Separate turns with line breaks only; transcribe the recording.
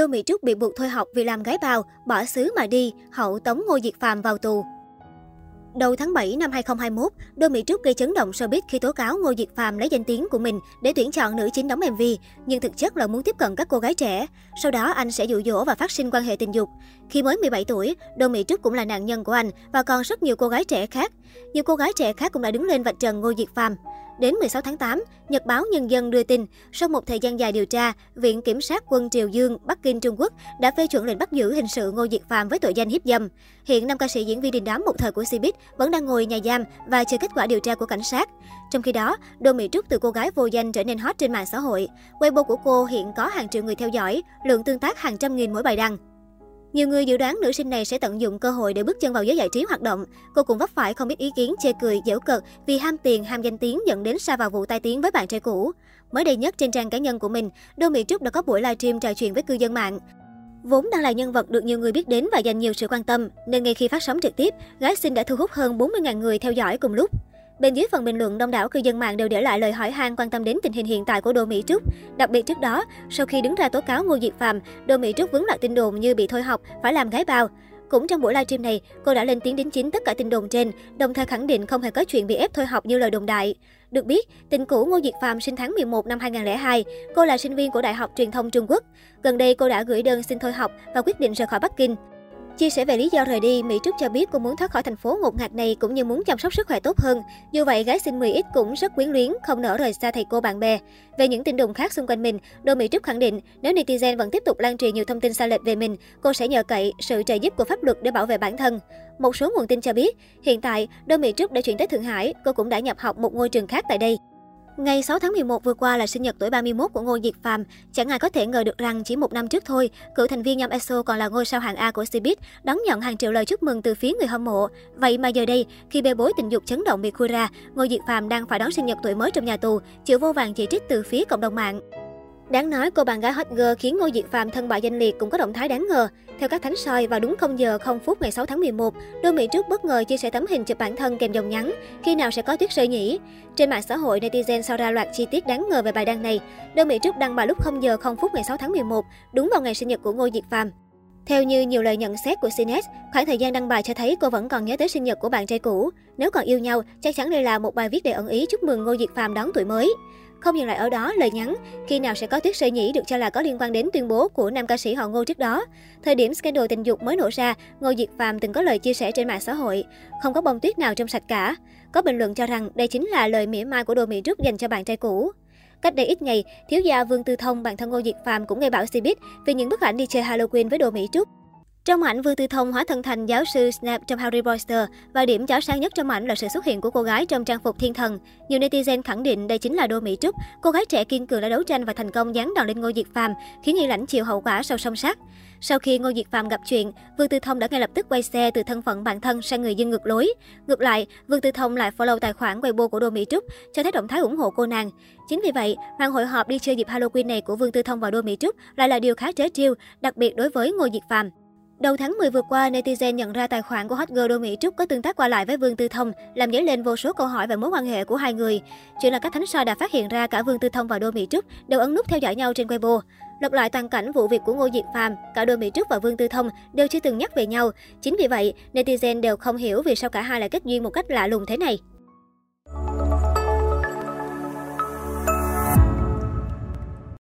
Đô Mỹ Trúc bị buộc thôi học vì làm gái bao, bỏ xứ mà đi, hậu tống Ngô Diệt Phàm vào tù. Đầu tháng 7 năm 2021, Đô Mỹ Trúc gây chấn động showbiz khi tố cáo Ngô Diệt Phàm lấy danh tiếng của mình để tuyển chọn nữ chính đóng MV, nhưng thực chất là muốn tiếp cận các cô gái trẻ. Sau đó anh sẽ dụ dỗ và phát sinh quan hệ tình dục. Khi mới 17 tuổi, Đô Mỹ Trúc cũng là nạn nhân của anh và còn rất nhiều cô gái trẻ khác. Nhiều cô gái trẻ khác cũng đã đứng lên vạch trần Ngô Diệt Phàm. Đến 16 tháng 8, Nhật báo Nhân dân đưa tin, sau một thời gian dài điều tra, Viện Kiểm sát quân Triều Dương, Bắc Kinh, Trung Quốc đã phê chuẩn lệnh bắt giữ hình sự Ngô Diệt Phạm với tội danh hiếp dâm. Hiện năm ca sĩ diễn viên đình đám một thời của Cbiz vẫn đang ngồi nhà giam và chờ kết quả điều tra của cảnh sát. Trong khi đó, Đô Mỹ Trúc từ cô gái vô danh trở nên hot trên mạng xã hội. Weibo của cô hiện có hàng triệu người theo dõi, lượng tương tác hàng trăm nghìn mỗi bài đăng. Nhiều người dự đoán nữ sinh này sẽ tận dụng cơ hội để bước chân vào giới giải trí hoạt động. Cô cũng vấp phải không ít ý kiến chê cười, giễu cợt vì ham tiền, ham danh tiếng dẫn đến sa vào vụ tai tiếng với bạn trai cũ. Mới đây nhất trên trang cá nhân của mình, Đô Mỹ Trúc đã có buổi livestream trò chuyện với cư dân mạng. Vốn đang là nhân vật được nhiều người biết đến và dành nhiều sự quan tâm, nên ngay khi phát sóng trực tiếp, gái xinh đã thu hút hơn 40.000 người theo dõi cùng lúc. Bên dưới phần bình luận, đông đảo cư dân mạng đều để lại lời hỏi han quan tâm đến tình hình hiện tại của Đô Mỹ Trúc. Đặc biệt trước đó, sau khi đứng ra tố cáo Ngô Diệt Phạm, Đô Mỹ Trúc vướng lại tin đồn như bị thôi học, phải làm gái bao. Cũng trong buổi livestream này, cô đã lên tiếng đính chính tất cả tin đồn trên, đồng thời khẳng định không hề có chuyện bị ép thôi học như lời đồn đại. Được biết, tình cũ Ngô Diệt Phạm sinh tháng 11 năm 2002, cô là sinh viên của Đại học Truyền thông Trung Quốc. Gần đây cô đã gửi đơn xin thôi học và quyết định rời khỏi Bắc Kinh. Chia sẻ về lý do rời đi, Mỹ Trúc cho biết cô muốn thoát khỏi thành phố ngột ngạt này cũng như muốn chăm sóc sức khỏe tốt hơn. Dù vậy, gái sinh 10X cũng rất quyến luyến, không nỡ rời xa thầy cô bạn bè. Về những tin đồn khác xung quanh mình, Đô Mỹ Trúc khẳng định nếu netizen vẫn tiếp tục lan truyền nhiều thông tin sai lệch về mình, cô sẽ nhờ cậy sự trợ giúp của pháp luật để bảo vệ bản thân. Một số nguồn tin cho biết, hiện tại, Đô Mỹ Trúc đã chuyển tới Thượng Hải, cô cũng đã nhập học một ngôi trường khác tại đây. Ngày 6 tháng 11 vừa qua là sinh nhật tuổi 31 của Ngô Diệt Phàm. Chẳng ai có thể ngờ được rằng chỉ một năm trước thôi, cựu thành viên nhóm EXO còn là ngôi sao hạng A của Cbiz, đón nhận hàng triệu lời chúc mừng từ phía người hâm mộ. Vậy mà giờ đây, khi bê bối tình dục chấn động bị khui ra, Ngô Diệt Phàm đang phải đón sinh nhật tuổi mới trong nhà tù, chịu vô vàng chỉ trích từ phía cộng đồng mạng. Đáng nói, cô bạn gái hot girl khiến Ngô Diệt Phạm thân bại danh liệt cũng có động thái đáng ngờ. Theo các thánh soi, vào đúng 0 giờ 0 phút ngày 6 tháng 11, đôi Mỹ Trúc bất ngờ chia sẻ tấm hình chụp bản thân kèm dòng nhắn. Khi nào sẽ có tuyết rơi nhỉ? Trên mạng xã hội, netizen sau ra loạt chi tiết đáng ngờ về bài đăng này. Đôi Mỹ Trúc đăng bài lúc 0 giờ 0 phút ngày 6 tháng 11, đúng vào ngày sinh nhật của Ngô Diệt Phạm. Theo như nhiều lời nhận xét của Cnet, khoảng thời gian đăng bài cho thấy cô vẫn còn nhớ tới sinh nhật của bạn trai cũ. Nếu còn yêu nhau, chắc chắn đây là một bài viết để ẩn ý chúc mừng Ngô Diệt Phạm đón tuổi mới. Không dừng lại ở đó, lời nhắn khi nào sẽ có tuyết rơi nhỉ được cho là có liên quan đến tuyên bố của nam ca sĩ họ Ngô trước đó. Thời điểm scandal tình dục mới nổ ra, Ngô Diệt Phạm từng có lời chia sẻ trên mạng xã hội, không có bông tuyết nào trong sạch cả. Có bình luận cho rằng đây chính là lời mỉa mai của Đô Mỹ Trúc dành cho bạn trai cũ. Cách đây ít ngày, thiếu gia Vương Tư Thông, bạn thân Ngô Diệt Phạm cũng gây bão Cbiz vì những bức ảnh đi chơi Halloween với Đô Mỹ Trúc. Trong ảnh, Vương Tư Thông hóa thân thành giáo sư Snape trong Harry Potter và điểm chói sáng nhất trong ảnh là sự xuất hiện của cô gái trong trang phục thiên thần. Nhiều netizen khẳng định đây chính là Đô Mỹ Trúc, cô gái trẻ kiên cường đã đấu tranh và thành công giáng đòn lên Ngô Diệt Phàm, khiến y lãnh chịu hậu quả sau song sát. Sau khi Ngô Diệt Phàm gặp chuyện, Vương Tư Thông đã ngay lập tức quay xe từ thân phận bản thân sang người dân ngược lối. Ngược lại, Vương Tư Thông lại follow tài khoản Weibo của Đô Mỹ Trúc, cho thấy động thái ủng hộ cô nàng. Chính vì vậy, màn hội họp đi chơi dịp Halloween này của Vương Tư Thông và Đô Mỹ Trúc lại là điều khá trớ trêu, đặc biệt đối với Ngô Diệt Phàm. Đầu tháng 10 vừa qua, netizen nhận ra tài khoản của hot girl Đô Mỹ Trúc có tương tác qua lại với Vương Tư Thông, làm dấy lên vô số câu hỏi về mối quan hệ của hai người. Chuyện là các thánh soi đã phát hiện ra cả Vương Tư Thông và Đô Mỹ Trúc đều ấn nút theo dõi nhau trên Weibo. Lặp lại toàn cảnh vụ việc của Ngô Diệt Phàm, cả Đô Mỹ Trúc và Vương Tư Thông đều chưa từng nhắc về nhau. Chính vì vậy, netizen đều không hiểu vì sao cả hai lại kết duyên một cách lạ lùng thế này.